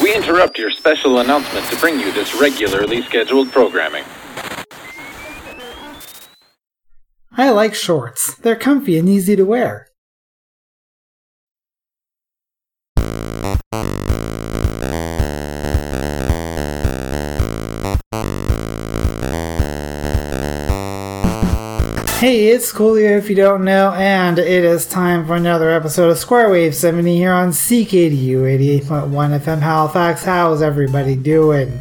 We interrupt your special announcement to bring you this regularly scheduled programming. I like shorts. They're comfy and easy to wear. It's Coolio if you don't know, and it is time for another episode of Square Wave Symphony here on CKDU 88.1 FM Halifax. How's everybody doing?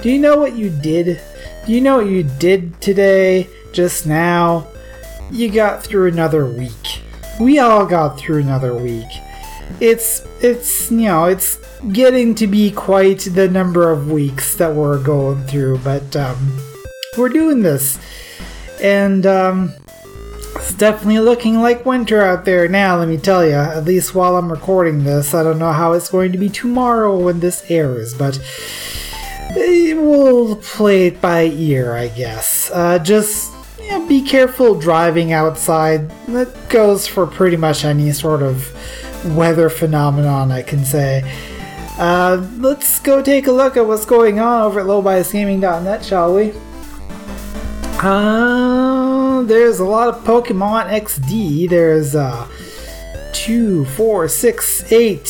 Do you know what you did? Do you know what you did today, just now? You got through another week. We all got through another week. It's, it's, you know, it's getting to be quite the number of weeks that we're going through, but, um, we're doing this and um, definitely looking like winter out there now, let me tell you. At least while I'm recording this. I don't know how it's going to be tomorrow when this airs, but we'll play it by ear, I guess. Uh, just be careful driving outside. That goes for pretty much any sort of weather phenomenon, I can say. Uh, let's go take a look at what's going on over at lowbiasgaming.net, shall we? Uh, there's a lot of Pokemon XD. There's uh, two, four, six, eight.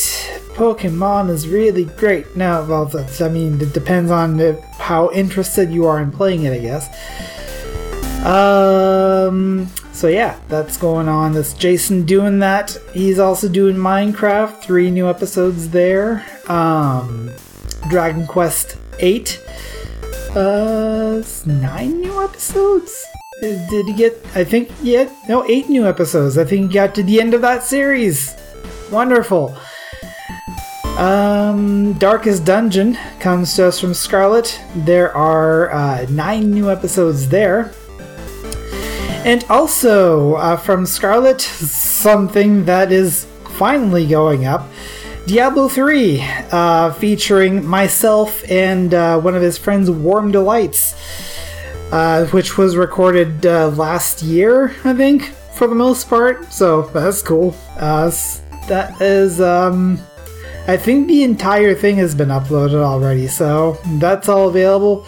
Pokemon is really great. Now, well, that's, I mean, it depends on how interested you are in playing it, I guess. Um, so yeah, that's going on. That's Jason doing that. He's also doing Minecraft. Three new episodes there. Um, Dragon Quest Eight uh, nine new episodes? Did he get, I think, yeah, no, eight new episodes. I think he got to the end of that series. Wonderful. Um, Darkest Dungeon comes to us from Scarlet. There are uh, nine new episodes there. And also uh, from Scarlet, something that is finally going up. Diablo 3, uh, featuring myself and uh, one of his friends, Warm Delights, uh, which was recorded uh, last year, I think, for the most part. So that's cool. Uh, that is, um, I think the entire thing has been uploaded already, so that's all available.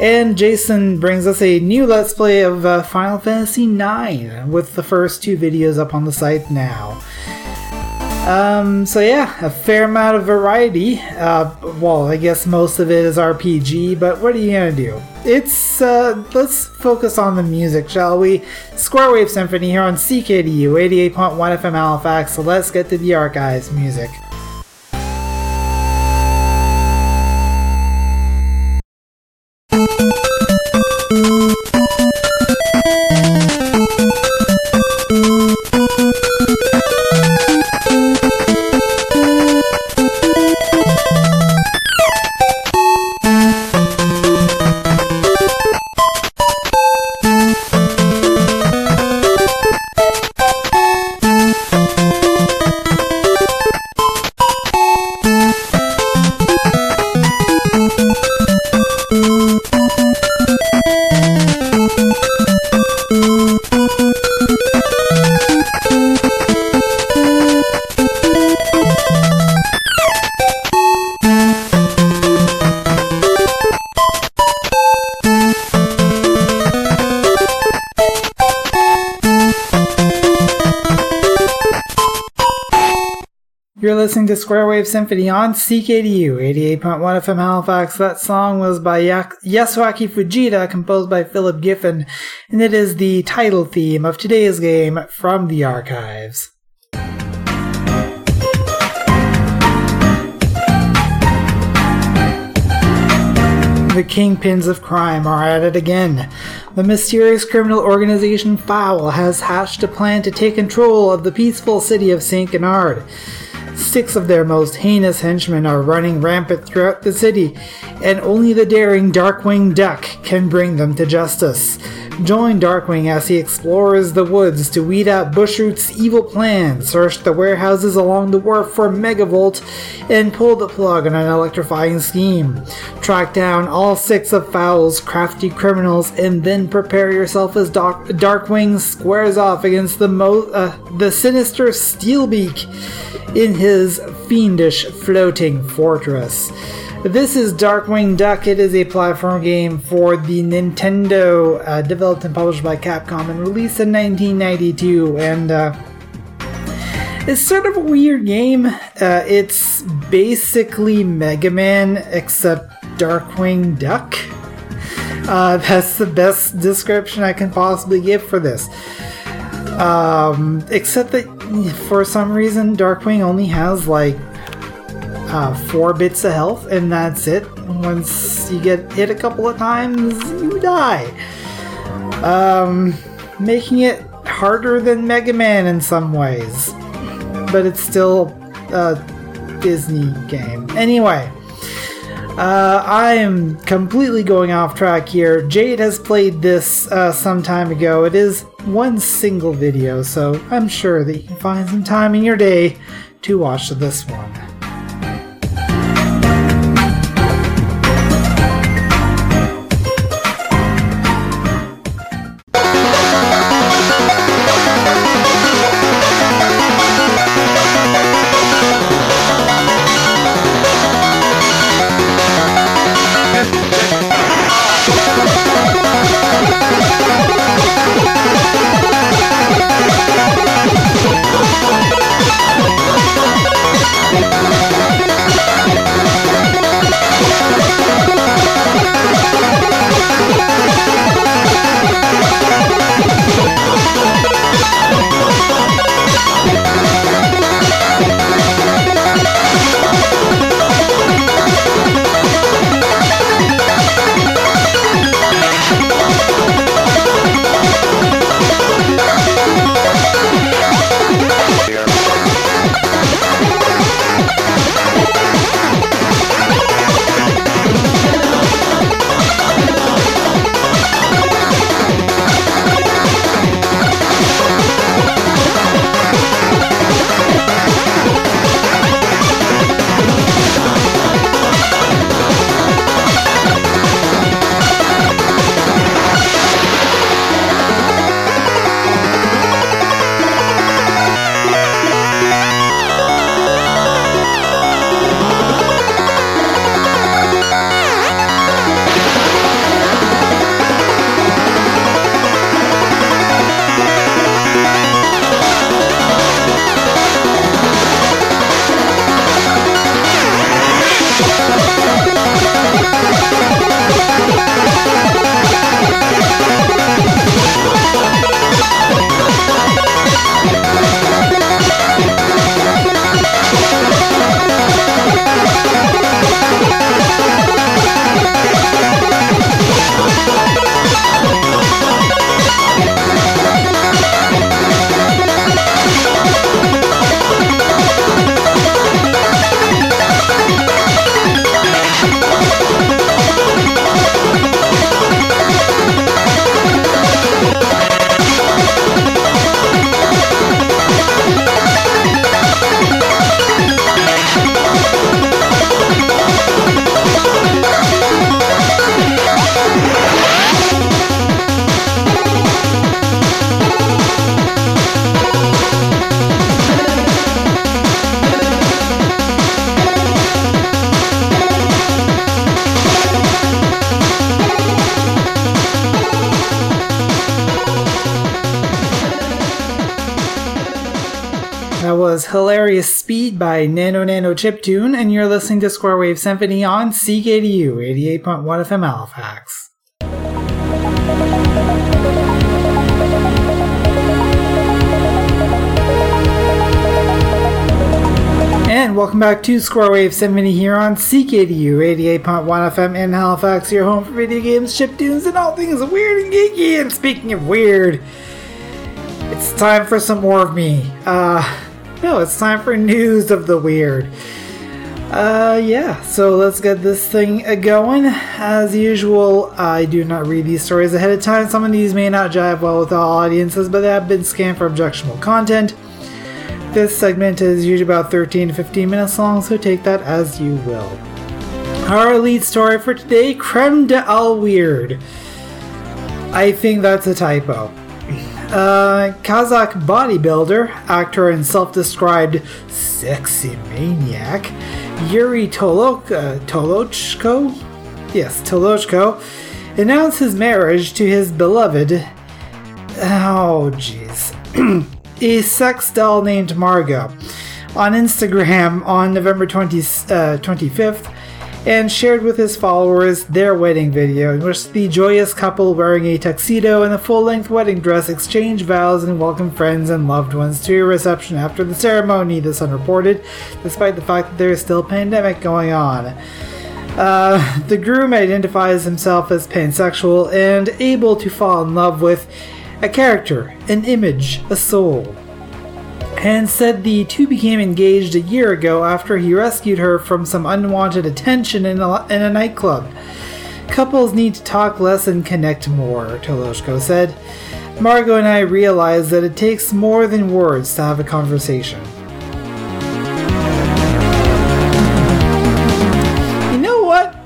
And Jason brings us a new Let's Play of uh, Final Fantasy IX with the first two videos up on the site now. Um, so yeah, a fair amount of variety. Uh, well, I guess most of it is RPG, but what are you gonna do? It's, uh, let's focus on the music, shall we? Square Wave Symphony here on CKDU 88.1 FM Halifax, so let's get to the archives music. To Square Wave Symphony on CKDU 88.1 FM Halifax. That song was by Yasuaki Fujita, composed by Philip Giffen, and it is the title theme of today's game from the archives. The kingpins of crime are at it again. The mysterious criminal organization Fowl has hatched a plan to take control of the peaceful city of St. Canard. Six of their most heinous henchmen are running rampant throughout the city, and only the daring Darkwing Duck can bring them to justice. Join Darkwing as he explores the woods to weed out Bushroot's evil plans, search the warehouses along the wharf for Megavolt, and pull the plug on an electrifying scheme. Track down all six of Fowl's crafty criminals, and then prepare yourself as Dark- Darkwing squares off against the mo- uh, the sinister Steelbeak. in his fiendish floating fortress. This is Darkwing Duck. It is a platform game for the Nintendo, uh, developed and published by Capcom and released in 1992. And uh, it's sort of a weird game. Uh, it's basically Mega Man, except Darkwing Duck. Uh, that's the best description I can possibly give for this. Um, except that for some reason, Darkwing only has like uh, four bits of health, and that's it. Once you get hit a couple of times, you die. Um, making it harder than Mega Man in some ways, but it's still a Disney game. Anyway. Uh, I am completely going off track here. Jade has played this uh, some time ago. It is one single video, so I'm sure that you can find some time in your day to watch this one. Hilarious Speed by Nano Nano Chiptune, and you're listening to Square Wave Symphony on CKDU 88.1 FM Halifax. And welcome back to Square Wave Symphony here on CKDU 88.1 FM in Halifax, your home for video games, chiptunes, and all things weird and geeky. And speaking of weird, it's time for some more of me. Uh, no, it's time for news of the weird. Uh, yeah, so let's get this thing going. As usual, I do not read these stories ahead of time. Some of these may not jive well with all audiences, but they have been scanned for objectionable content. This segment is usually about 13 to 15 minutes long, so take that as you will. Our lead story for today Creme de Al Weird. I think that's a typo. Uh, Kazakh bodybuilder, actor, and self described sexy maniac, Yuri Tolok, uh, Tolochko? Yes, Tolochko, announced his marriage to his beloved. Oh, jeez. a sex doll named Margot on Instagram on November 20, uh, 25th and shared with his followers their wedding video, in which the joyous couple wearing a tuxedo and a full length wedding dress exchange vows and welcome friends and loved ones to a reception after the ceremony, the Sun reported, despite the fact that there is still a pandemic going on. Uh, the groom identifies himself as pansexual and able to fall in love with a character, an image, a soul and said the two became engaged a year ago after he rescued her from some unwanted attention in a, in a nightclub. Couples need to talk less and connect more, Toloshko said. Margot and I realize that it takes more than words to have a conversation. You know what?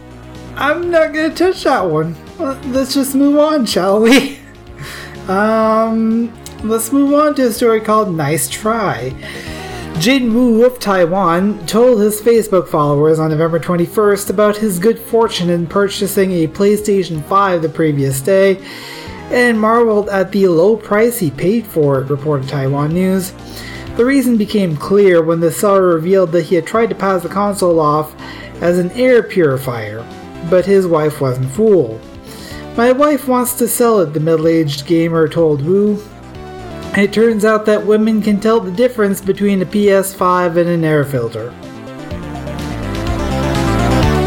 I'm not gonna touch that one. Let's just move on, shall we? Um, let's move on to a story called Nice Try. Jin Wu of Taiwan told his Facebook followers on November 21st about his good fortune in purchasing a PlayStation 5 the previous day and marveled at the low price he paid for it, reported Taiwan News. The reason became clear when the seller revealed that he had tried to pass the console off as an air purifier, but his wife wasn't fooled. My wife wants to sell it, the middle aged gamer told Wu. It turns out that women can tell the difference between a PS5 and an air filter.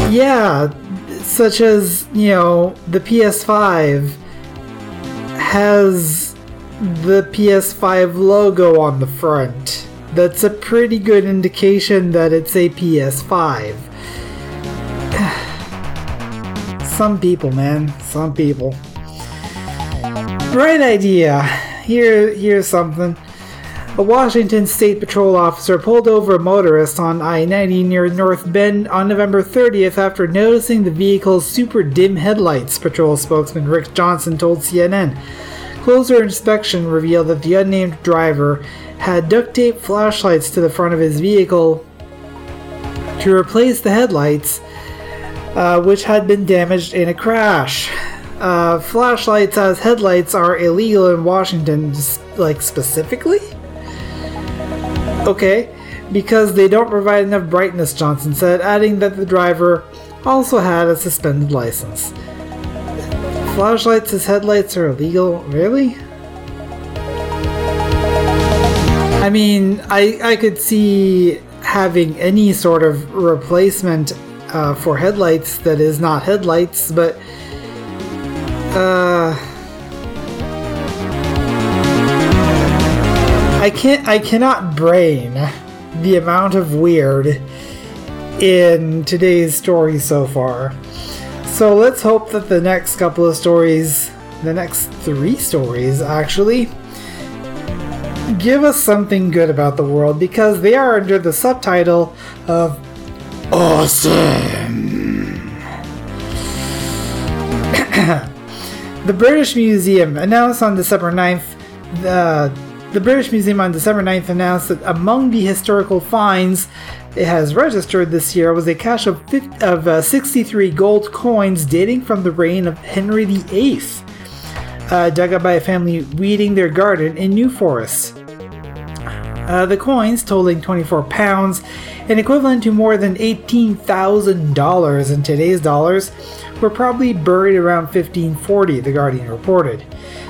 Yeah, such as, you know, the PS5 has the PS5 logo on the front. That's a pretty good indication that it's a PS5. Some people, man. Some people. Right idea here, here's something. A Washington State Patrol officer pulled over a motorist on I 90 near North Bend on November 30th after noticing the vehicle's super dim headlights, patrol spokesman Rick Johnson told CNN. Closer inspection revealed that the unnamed driver had duct tape flashlights to the front of his vehicle to replace the headlights, uh, which had been damaged in a crash uh, flashlights as headlights are illegal in Washington, like specifically? Okay, because they don't provide enough brightness, Johnson said, adding that the driver also had a suspended license. Flashlights as headlights are illegal? Really? I mean, I, I could see having any sort of replacement uh, for headlights that is not headlights, but uh, I can't. I cannot brain the amount of weird in today's story so far. So let's hope that the next couple of stories, the next three stories actually, give us something good about the world because they are under the subtitle of Awesome. The British Museum announced on December 9th, uh, the British Museum on December 9th announced that among the historical finds it has registered this year was a cache of, 50, of uh, 63 gold coins dating from the reign of Henry VIII, uh, dug up by a family weeding their garden in New Forest. Uh, the coins, totaling 24 pounds and equivalent to more than $18,000 in today's dollars, were probably buried around 1540, The Guardian reported.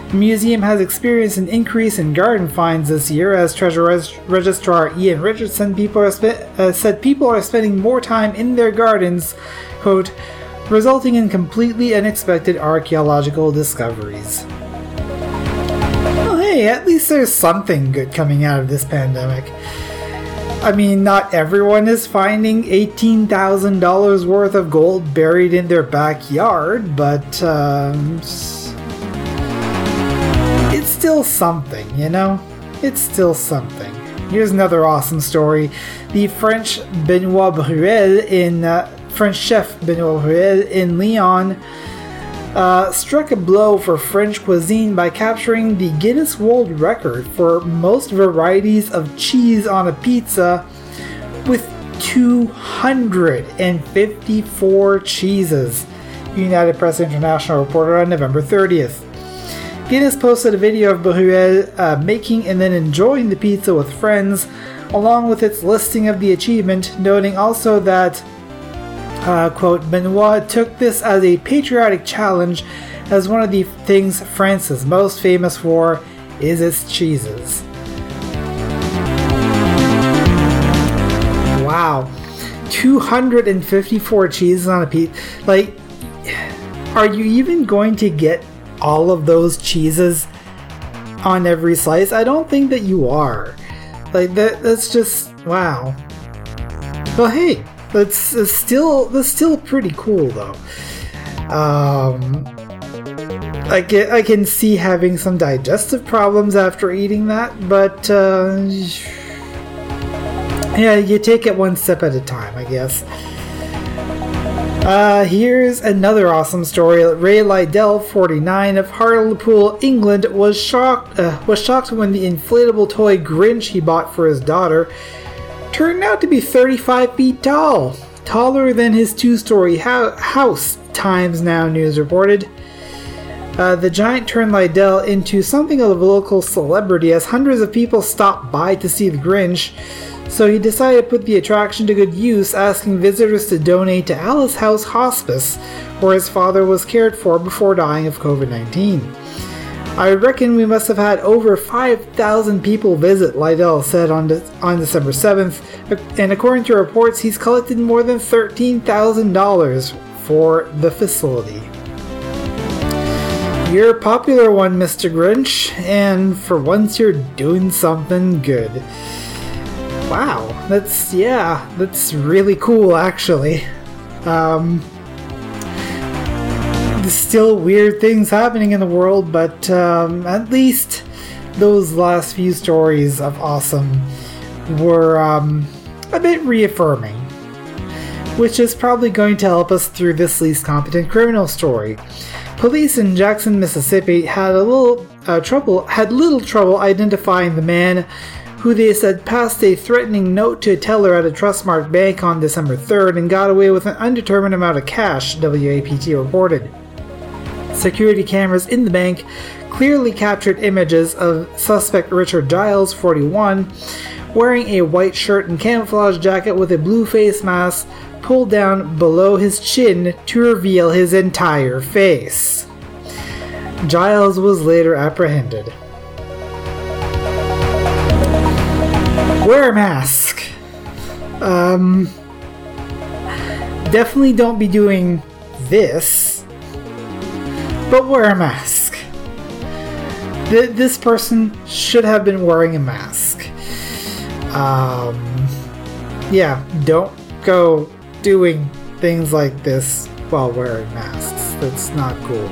The museum has experienced an increase in garden finds this year as Treasure Res- Registrar Ian Richardson people spe- uh, said people are spending more time in their gardens, quote, resulting in completely unexpected archaeological discoveries. Well, hey, at least there's something good coming out of this pandemic. I mean, not everyone is finding $18,000 worth of gold buried in their backyard, but um, it's still something, you know? It's still something. Here's another awesome story. The French Benoit Bruel in uh, French chef Benoit Bruel in Lyon uh, struck a blow for French cuisine by capturing the Guinness World Record for most varieties of cheese on a pizza with 254 cheeses. United Press International reported on November 30th. Guinness posted a video of Bruel uh, making and then enjoying the pizza with friends, along with its listing of the achievement, noting also that, uh, quote, Benoit took this as a patriotic challenge, as one of the things France is most famous for is its cheeses. Wow. 254 cheeses on a pizza. Like, are you even going to get all of those cheeses on every slice? I don't think that you are. Like that that's just wow. But hey, that's, still that's still pretty cool though. Um I can, I can see having some digestive problems after eating that, but uh, yeah, you take it one step at a time, I guess. Uh, here's another awesome story. Ray Lydell, 49, of Hartlepool, England, was shocked uh, was shocked when the inflatable toy Grinch he bought for his daughter turned out to be 35 feet tall, taller than his two-story ho- house. Times Now News reported. Uh, the giant turned Lydell into something of a local celebrity as hundreds of people stopped by to see the Grinch so he decided to put the attraction to good use, asking visitors to donate to Alice House Hospice, where his father was cared for before dying of COVID 19. I reckon we must have had over 5,000 people visit, Lydell said on, de- on December 7th, and according to reports, he's collected more than $13,000 for the facility. You're a popular one, Mr. Grinch, and for once you're doing something good. Wow, that's yeah, that's really cool actually. Um, there's still weird things happening in the world, but um, at least those last few stories of awesome were um, a bit reaffirming, which is probably going to help us through this least competent criminal story. Police in Jackson, Mississippi, had a little uh, trouble had little trouble identifying the man who they said passed a threatening note to a teller at a Trustmark bank on December 3rd and got away with an undetermined amount of cash, WAPT reported. Security cameras in the bank clearly captured images of suspect Richard Giles, 41, wearing a white shirt and camouflage jacket with a blue face mask pulled down below his chin to reveal his entire face. Giles was later apprehended. Wear a mask. Um, definitely don't be doing this, but wear a mask. Th- this person should have been wearing a mask. Um, yeah, don't go doing things like this while wearing masks. That's not cool.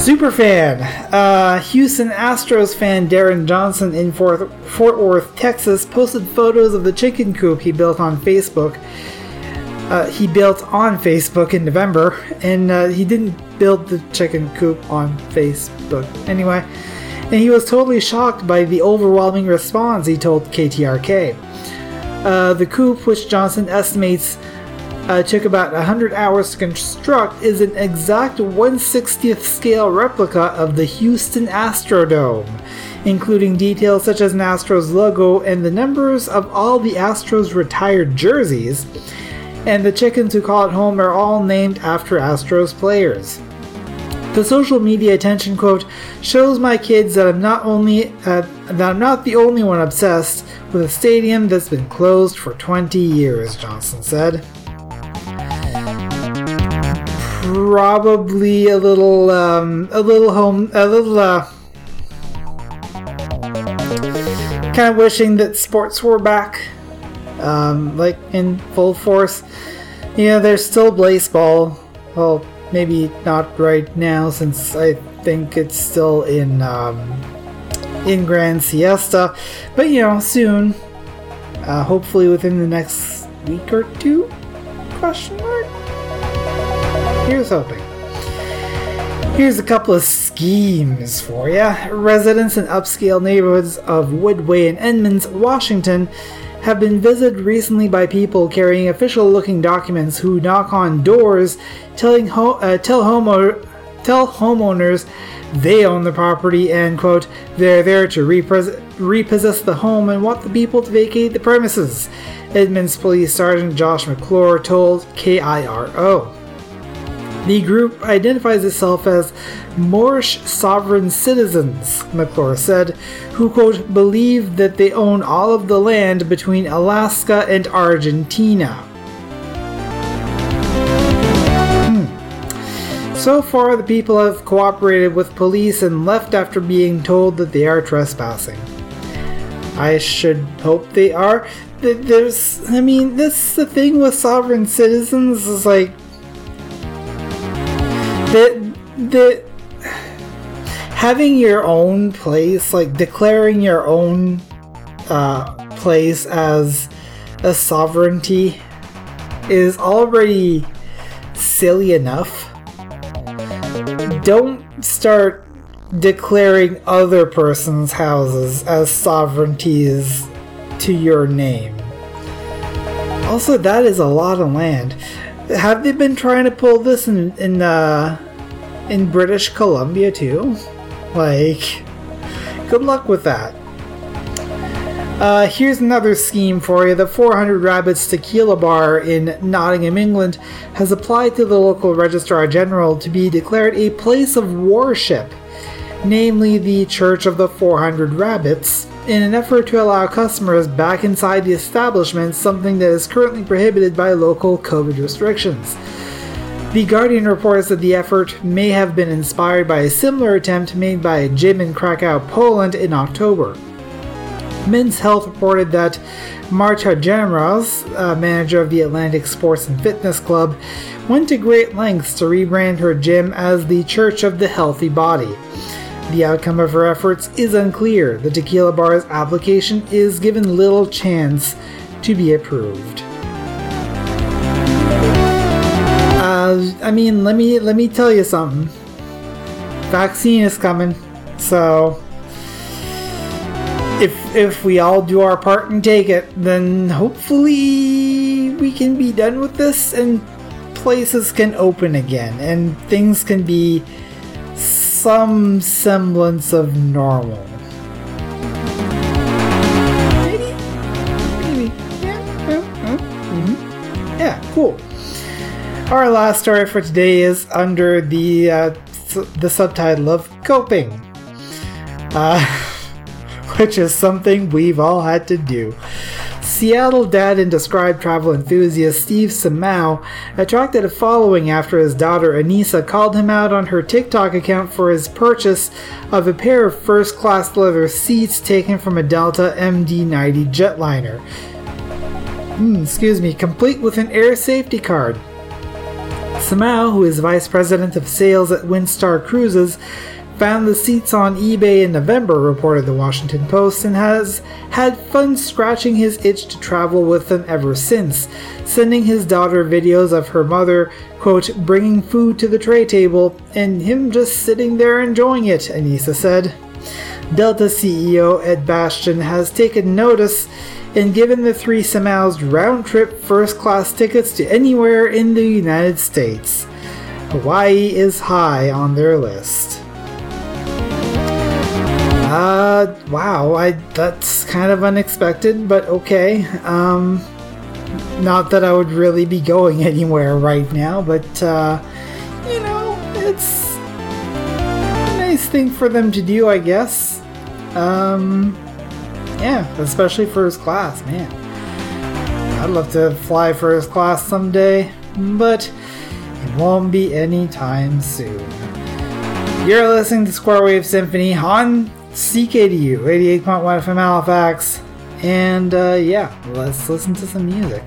Superfan. Uh, Houston Astros fan Darren Johnson in Fort, Fort Worth, Texas, posted photos of the chicken coop he built on Facebook. Uh, he built on Facebook in November, and uh, he didn't build the chicken coop on Facebook anyway. And he was totally shocked by the overwhelming response, he told KTRK. Uh, the coop, which Johnson estimates uh, took about 100 hours to construct, is an exact 160th scale replica of the Houston Astrodome, including details such as an Astros logo and the numbers of all the Astros retired jerseys. And the chickens who call it home are all named after Astros players. The social media attention quote shows my kids that I'm not only uh, that I'm not the only one obsessed with a stadium that's been closed for 20 years, Johnson said. Probably a little, um, a little home, a little, uh, kind of wishing that sports were back, um, like in full force. You know, there's still baseball. Well, maybe not right now since I think it's still in um, in Grand Siesta, but you know, soon. Uh, hopefully within the next week or two? Question mark. Here's hoping. Here's a couple of schemes for you. Residents in upscale neighborhoods of Woodway and Edmonds, Washington, have been visited recently by people carrying official looking documents who knock on doors telling ho- uh, tell, homo- tell homeowners they own the property and, quote, they're there to repres- repossess the home and want the people to vacate the premises. Edmonds Police Sergeant Josh McClure told KIRO. The group identifies itself as Moorish sovereign citizens, McClure said, who, quote, believe that they own all of the land between Alaska and Argentina. Hmm. So far, the people have cooperated with police and left after being told that they are trespassing. I should hope they are. There's, I mean, this the thing with sovereign citizens is like, that that having your own place, like declaring your own uh, place as a sovereignty, is already silly enough. Don't start declaring other person's houses as sovereignties to your name. Also, that is a lot of land. Have they been trying to pull this in in uh, in British Columbia too? Like, good luck with that. Uh, here's another scheme for you. The 400 Rabbits Tequila Bar in Nottingham, England, has applied to the local Registrar General to be declared a place of worship, namely the Church of the 400 Rabbits, in an effort to allow customers back inside the establishment, something that is currently prohibited by local COVID restrictions. The Guardian reports that the effort may have been inspired by a similar attempt made by a gym in Krakow, Poland in October. Men's Health reported that Marta Jamras, uh, manager of the Atlantic Sports and Fitness Club, went to great lengths to rebrand her gym as the Church of the Healthy Body. The outcome of her efforts is unclear. The tequila bar's application is given little chance to be approved. I mean, let me let me tell you something. Vaccine is coming, so if if we all do our part and take it, then hopefully we can be done with this and places can open again and things can be some semblance of normal. Maybe, maybe, yeah, yeah, mm-hmm. yeah, cool. Our last story for today is under the uh, su- the subtitle of coping. Uh, which is something we've all had to do. Seattle dad and described travel enthusiast Steve Samau attracted a following after his daughter Anissa called him out on her TikTok account for his purchase of a pair of first class leather seats taken from a Delta MD 90 jetliner. Hmm, excuse me, complete with an air safety card. Samau, who is vice president of sales at Windstar Cruises, found the seats on eBay in November, reported the Washington Post, and has had fun scratching his itch to travel with them ever since, sending his daughter videos of her mother, quote, bringing food to the tray table, and him just sitting there enjoying it, Anissa said. Delta CEO Ed Bastian has taken notice and given the three Samaus round trip first class tickets to anywhere in the United States. Hawaii is high on their list. Uh, wow, I that's kind of unexpected, but okay. Um, not that I would really be going anywhere right now, but uh, you know, it's a nice thing for them to do, I guess. Um, yeah, especially first class, man. I'd love to fly first class someday, but it won't be anytime soon. You're listening to Square Wave Symphony on CKDU 88.1 FM Halifax, and uh, yeah, let's listen to some music.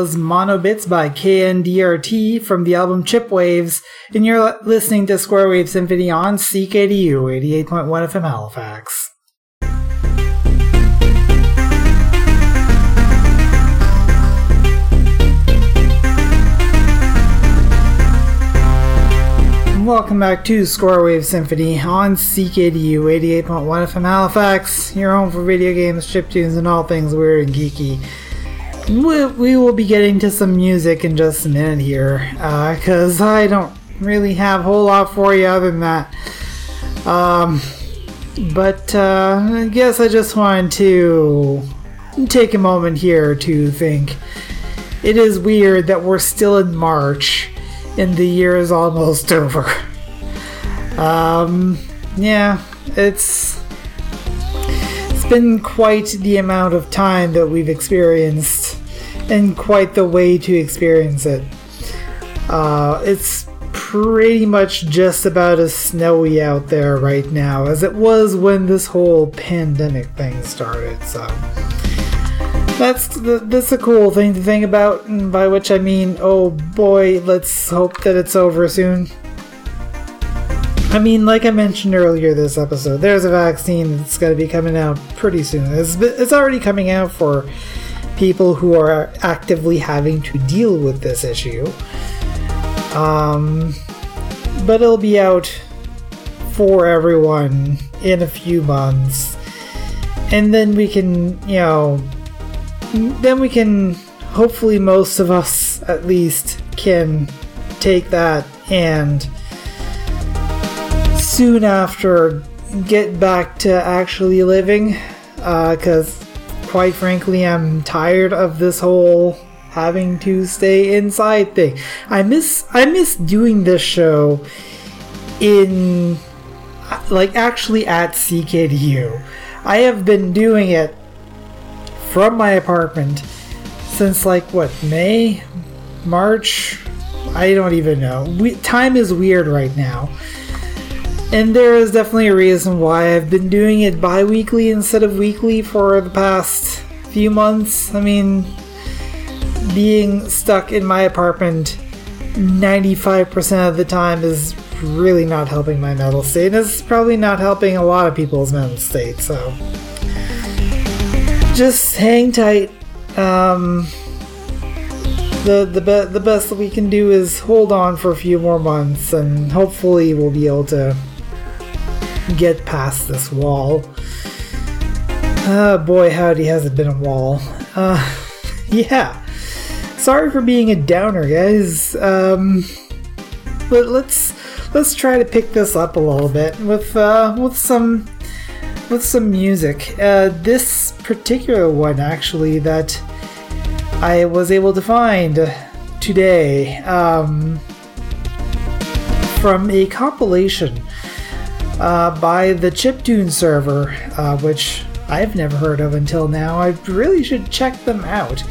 Was Monobits by KNDRT from the album Chip Waves, and you're listening to Square Wave Symphony on CKDU 88.1 FM Halifax. Welcome back to Square Wave Symphony on CKDU 88.1 FM Halifax, your home for video games, chip tunes, and all things weird and geeky. We, we will be getting to some music in just a minute here, because uh, I don't really have a whole lot for you other than that. Um, but uh, I guess I just wanted to take a moment here to think it is weird that we're still in March and the year is almost over. Um, yeah, it's it's been quite the amount of time that we've experienced, and quite the way to experience it. Uh, it's pretty much just about as snowy out there right now as it was when this whole pandemic thing started. So that's that's a cool thing to think about, and by which I mean, oh boy, let's hope that it's over soon. I mean, like I mentioned earlier this episode, there's a vaccine that's going to be coming out pretty soon. It's, it's already coming out for people who are actively having to deal with this issue. Um, but it'll be out for everyone in a few months. And then we can, you know, then we can hopefully most of us at least can take that and soon after get back to actually living because uh, quite frankly i'm tired of this whole having to stay inside thing i miss i miss doing this show in like actually at ckdu i have been doing it from my apartment since like what May, March. I don't even know. We, time is weird right now. And there is definitely a reason why I've been doing it bi weekly instead of weekly for the past few months. I mean, being stuck in my apartment 95% of the time is really not helping my mental state. And it's probably not helping a lot of people's mental state, so just hang tight. Um, the the be- the best that we can do is hold on for a few more months, and hopefully we'll be able to get past this wall. Uh, boy, howdy, has it been a wall. Uh, yeah. Sorry for being a downer, guys. Um, but let's let's try to pick this up a little bit with uh, with some with some music. Uh, this particular one, actually, that I was able to find today um, from a compilation uh, by the Chiptune server, uh, which I've never heard of until now. I really should check them out.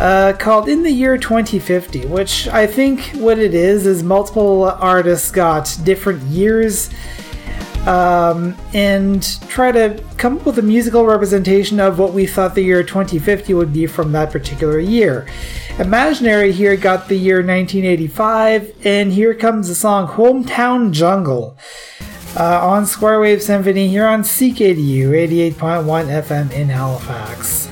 Uh, called In the Year 2050, which I think what it is is multiple artists got different years um, and try to come up with a musical representation of what we thought the year 2050 would be from that particular year. Imaginary here got the year 1985, and here comes the song Hometown Jungle uh, on Square Wave Symphony here on CKDU 88.1 FM in Halifax.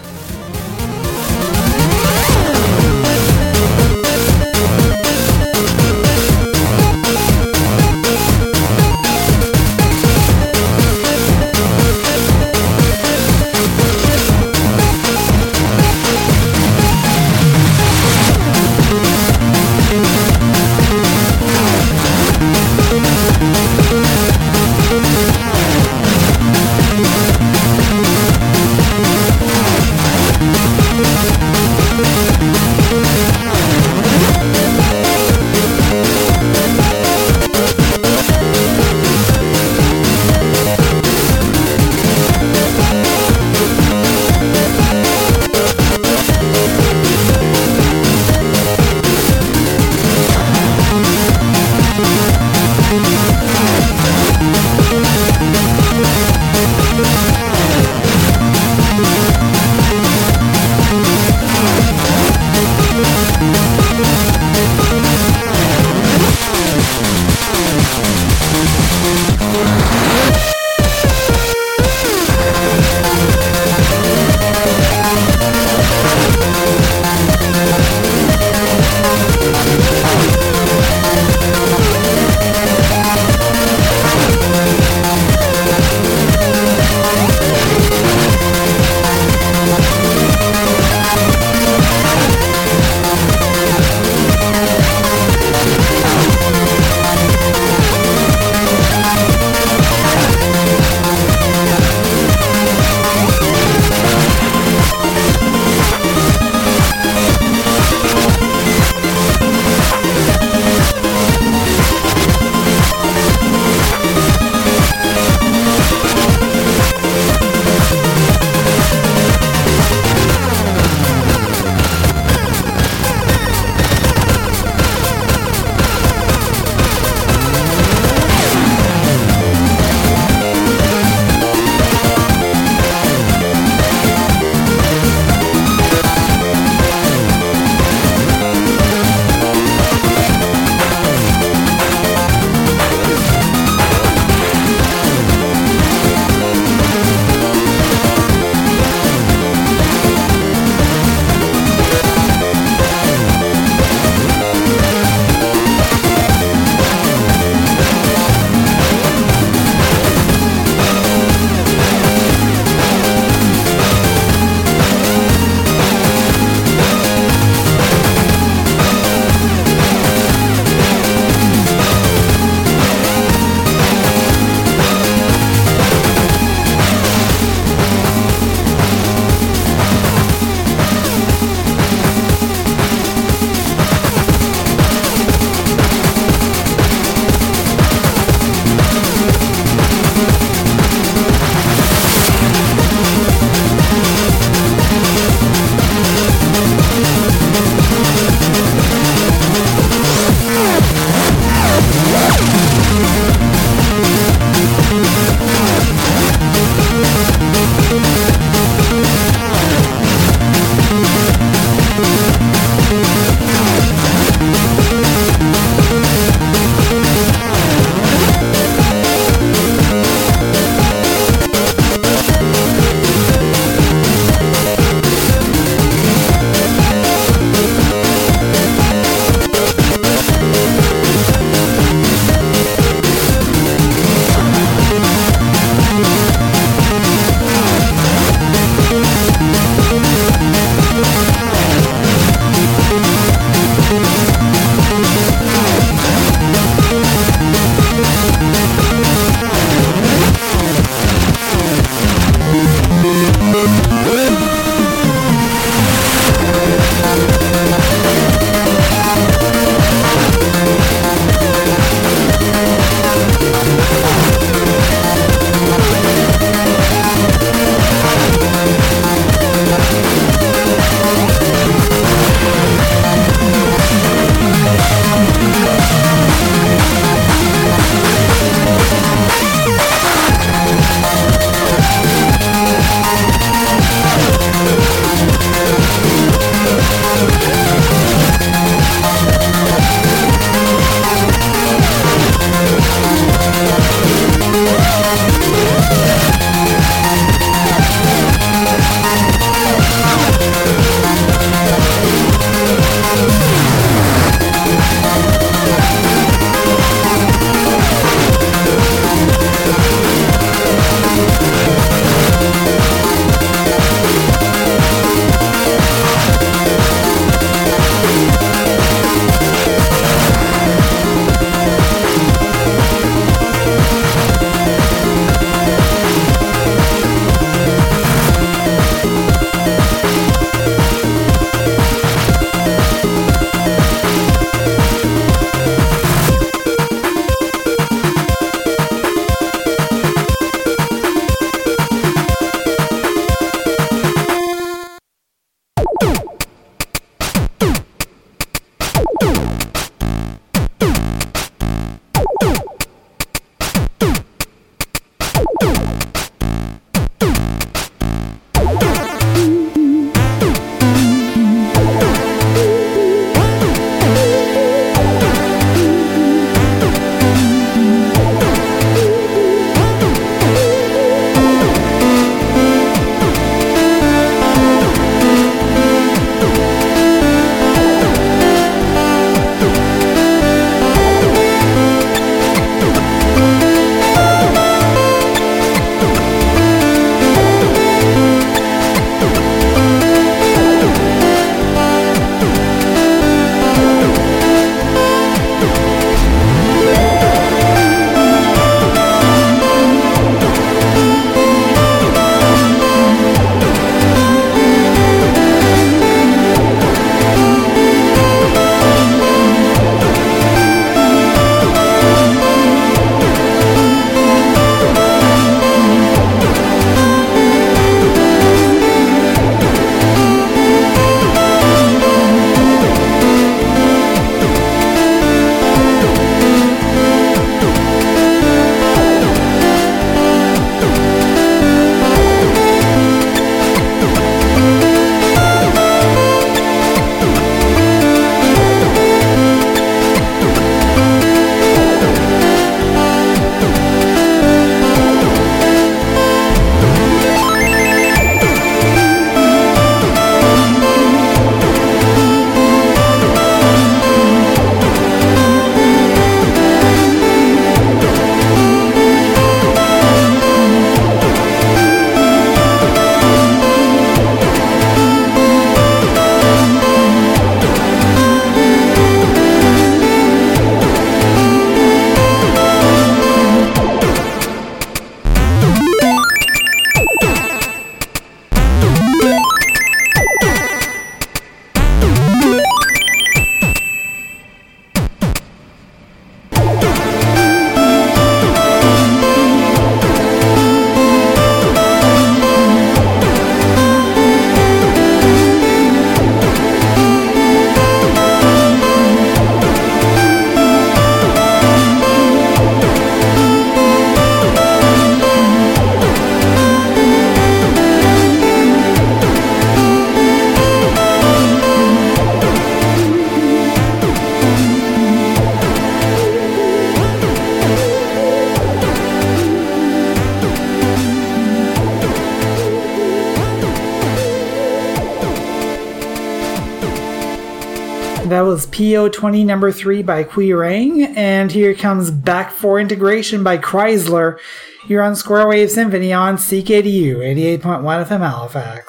CO20 number three by Quirang, and here comes Back for Integration by Chrysler. You're on Square Wave Symphony on CKDU 88.1 FM Halifax.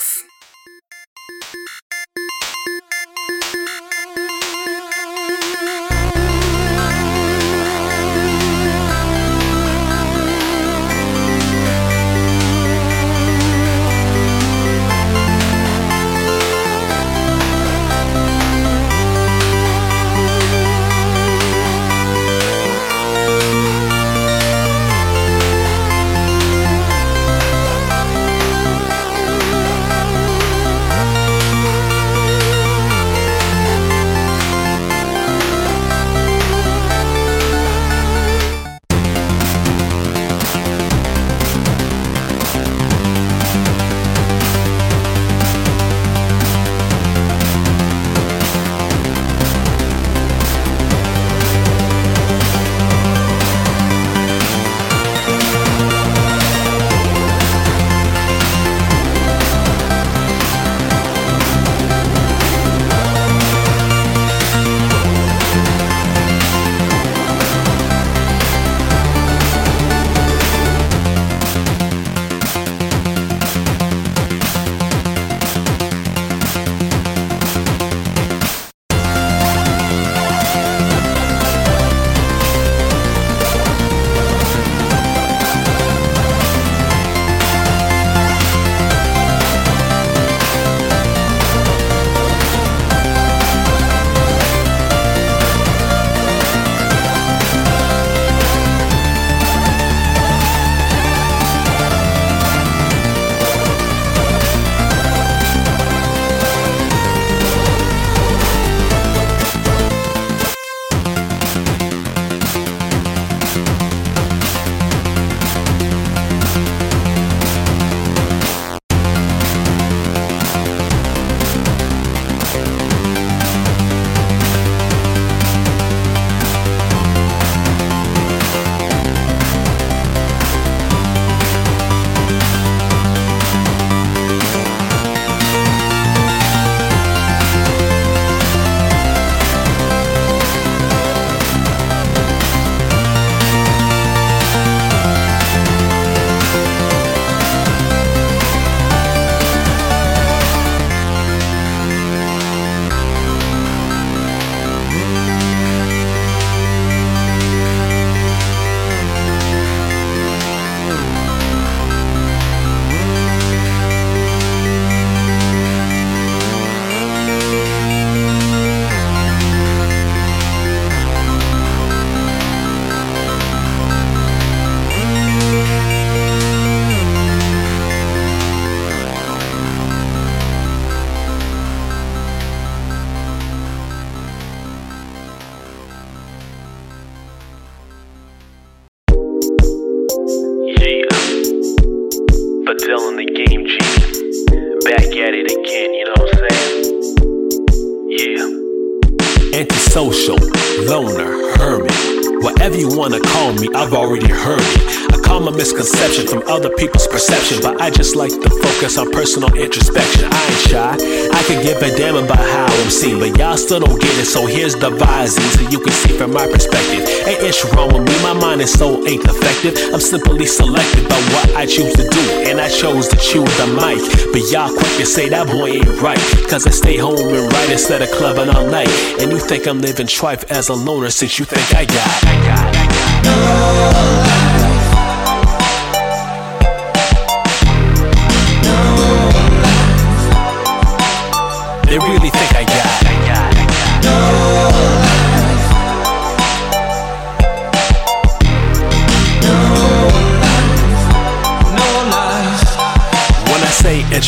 Seen, but y'all still don't get it. So here's the vising so you can see from my perspective. Ain't issue wrong with me. My mind is so ain't effective. I'm simply selective about what I choose to do, and I chose to choose the mic. But y'all quick to say that boy ain't right, cause I stay home and write instead of clubbing all night. And you think I'm living trife as a loner since you think I got. I got, I got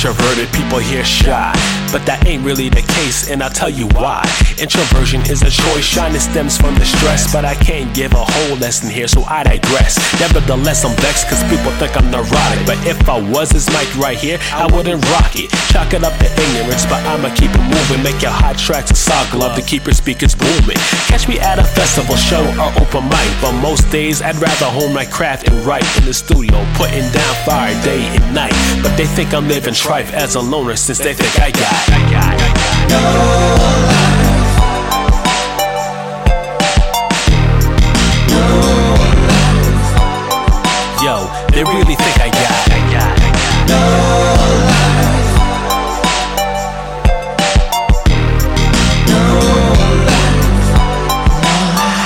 introverted, people here shy. But that ain't really the case, and I'll tell you why. Introversion is a choice, shyness stems from the stress. But I can't give a whole lesson here, so I digress. Nevertheless, I'm vexed cause people think I'm neurotic. But if I was this mic right here, I wouldn't rock it. Chalk it up to ignorance, but I'ma keep it moving. Make your hot tracks a sock glove to keep your speakers booming. Catch me at a festival show or open mic. But most days, I'd rather hone my craft and write in the studio, putting down fire day and night. But they think I'm living trife as a loner since they think I got, they really think I got, No life. No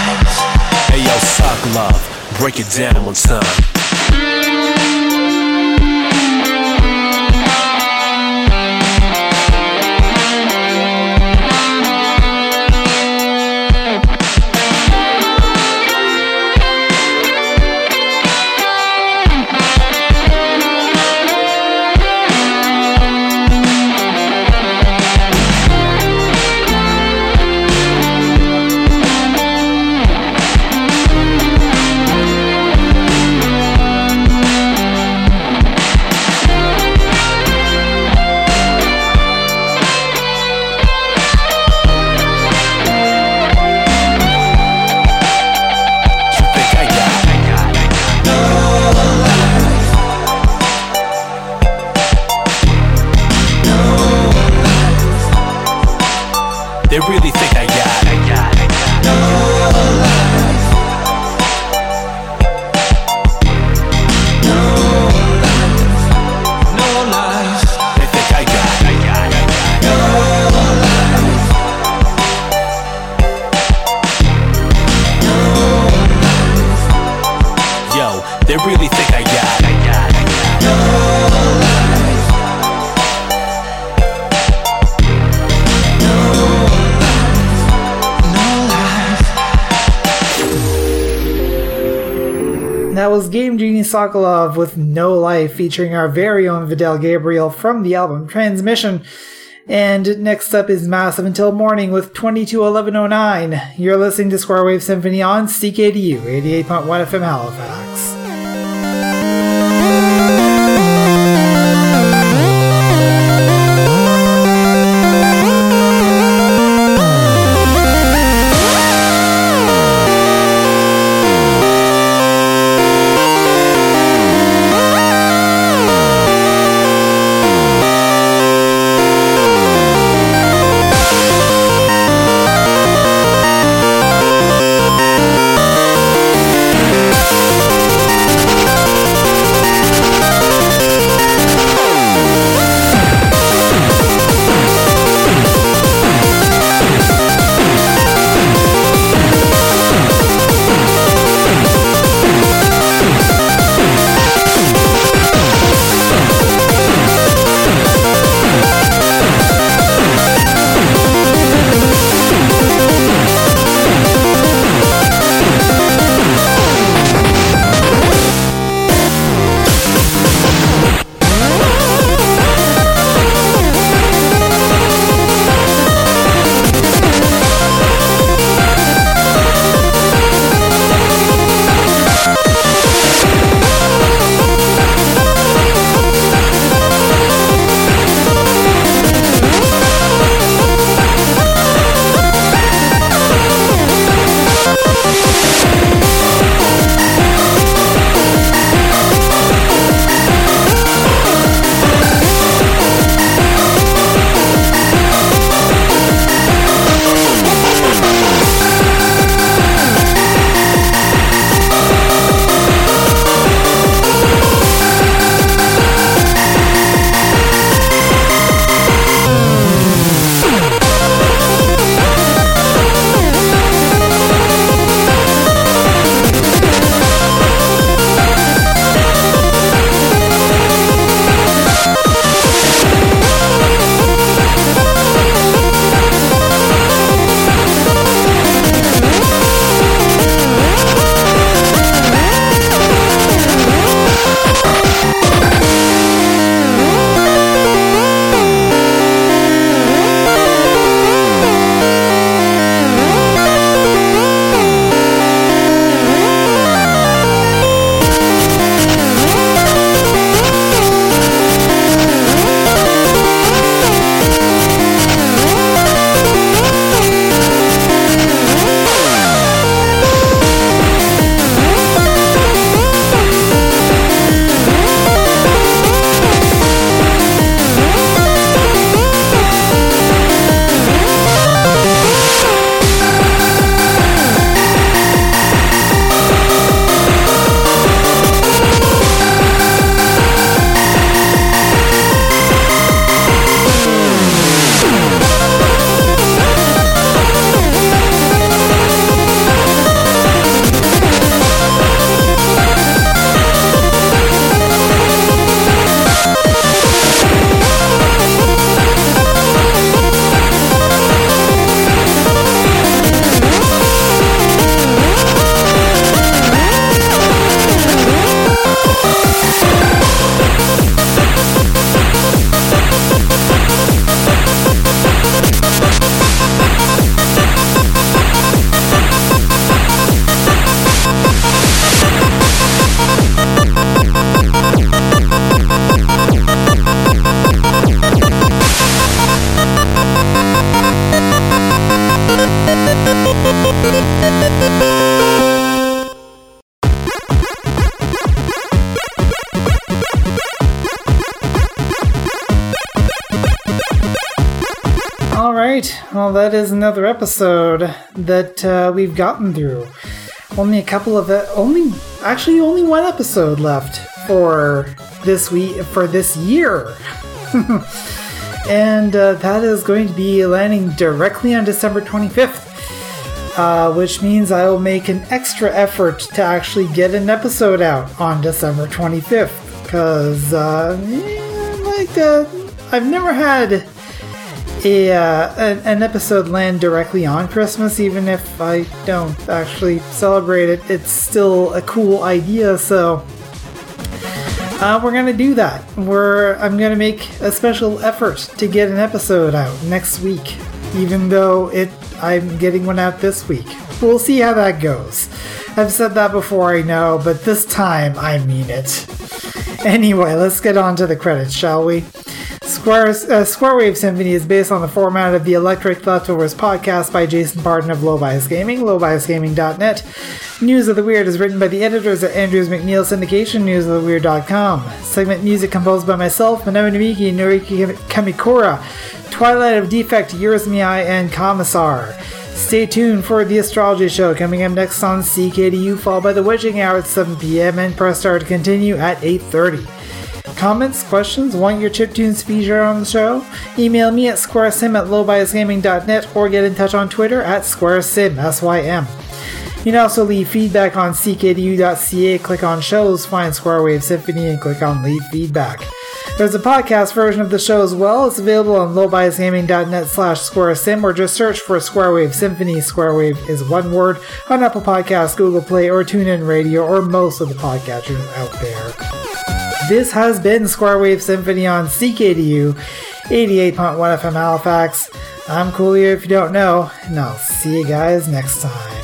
life. Hey yo, suck love, break it down one time. Sokolov with No Life, featuring our very own Vidal Gabriel from the album Transmission. And next up is Massive Until Morning with 221109. You're listening to Square Wave Symphony on CKDU 88.1 FM Halifax. That is another episode that uh, we've gotten through. Only a couple of it, only actually only one episode left for this week for this year. and uh, that is going to be landing directly on December 25th. Uh, which means I will make an extra effort to actually get an episode out on December 25th. Because, uh, yeah, like, uh, I've never had a, uh, an, episode land directly on Christmas, even if I don't actually celebrate it. It's still a cool idea, so uh, we're gonna do that. We're I'm gonna make a special effort to get an episode out next week, even though it I'm getting one out this week. We'll see how that goes. I've said that before, I know, but this time I mean it. Anyway, let's get on to the credits, shall we? Square, uh, Square Wave Symphony is based on the format of the Electric Leftovers podcast by Jason Barton of Low Bias Gaming, lowbiasgaming.net. News of the Weird is written by the editors at Andrews McMeel Syndication, newsoftheweird.com. Segment music composed by myself, Manabu Namiki, Noriki Kamikura, Twilight of Defect, Yurizmiai, and Commissar. Stay tuned for the Astrology Show coming up next on CKDU, followed by the Witching Hour at 7 p.m. and Press Start to continue at 8.30. Comments, questions, want your chiptunes featured on the show? Email me at squaresym at lowbiasgaming.net or get in touch on Twitter at squaresym, S-Y-M. You can also leave feedback on ckdu.ca, click on shows, find Square Wave Symphony, and click on leave feedback. There's a podcast version of the show as well. It's available on lowbiasgaming.net slash squaresym or just search for Square Wave Symphony. Square Wave is one word on Apple Podcasts, Google Play, or TuneIn Radio, or most of the podcatchers out there. This has been Square Wave Symphony on CKDU 88.1 FM Halifax. I'm Coolio if you don't know, and I'll see you guys next time.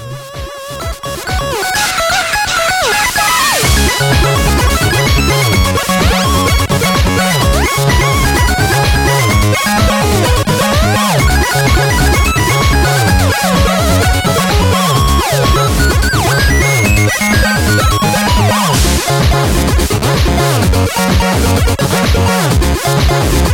Wow.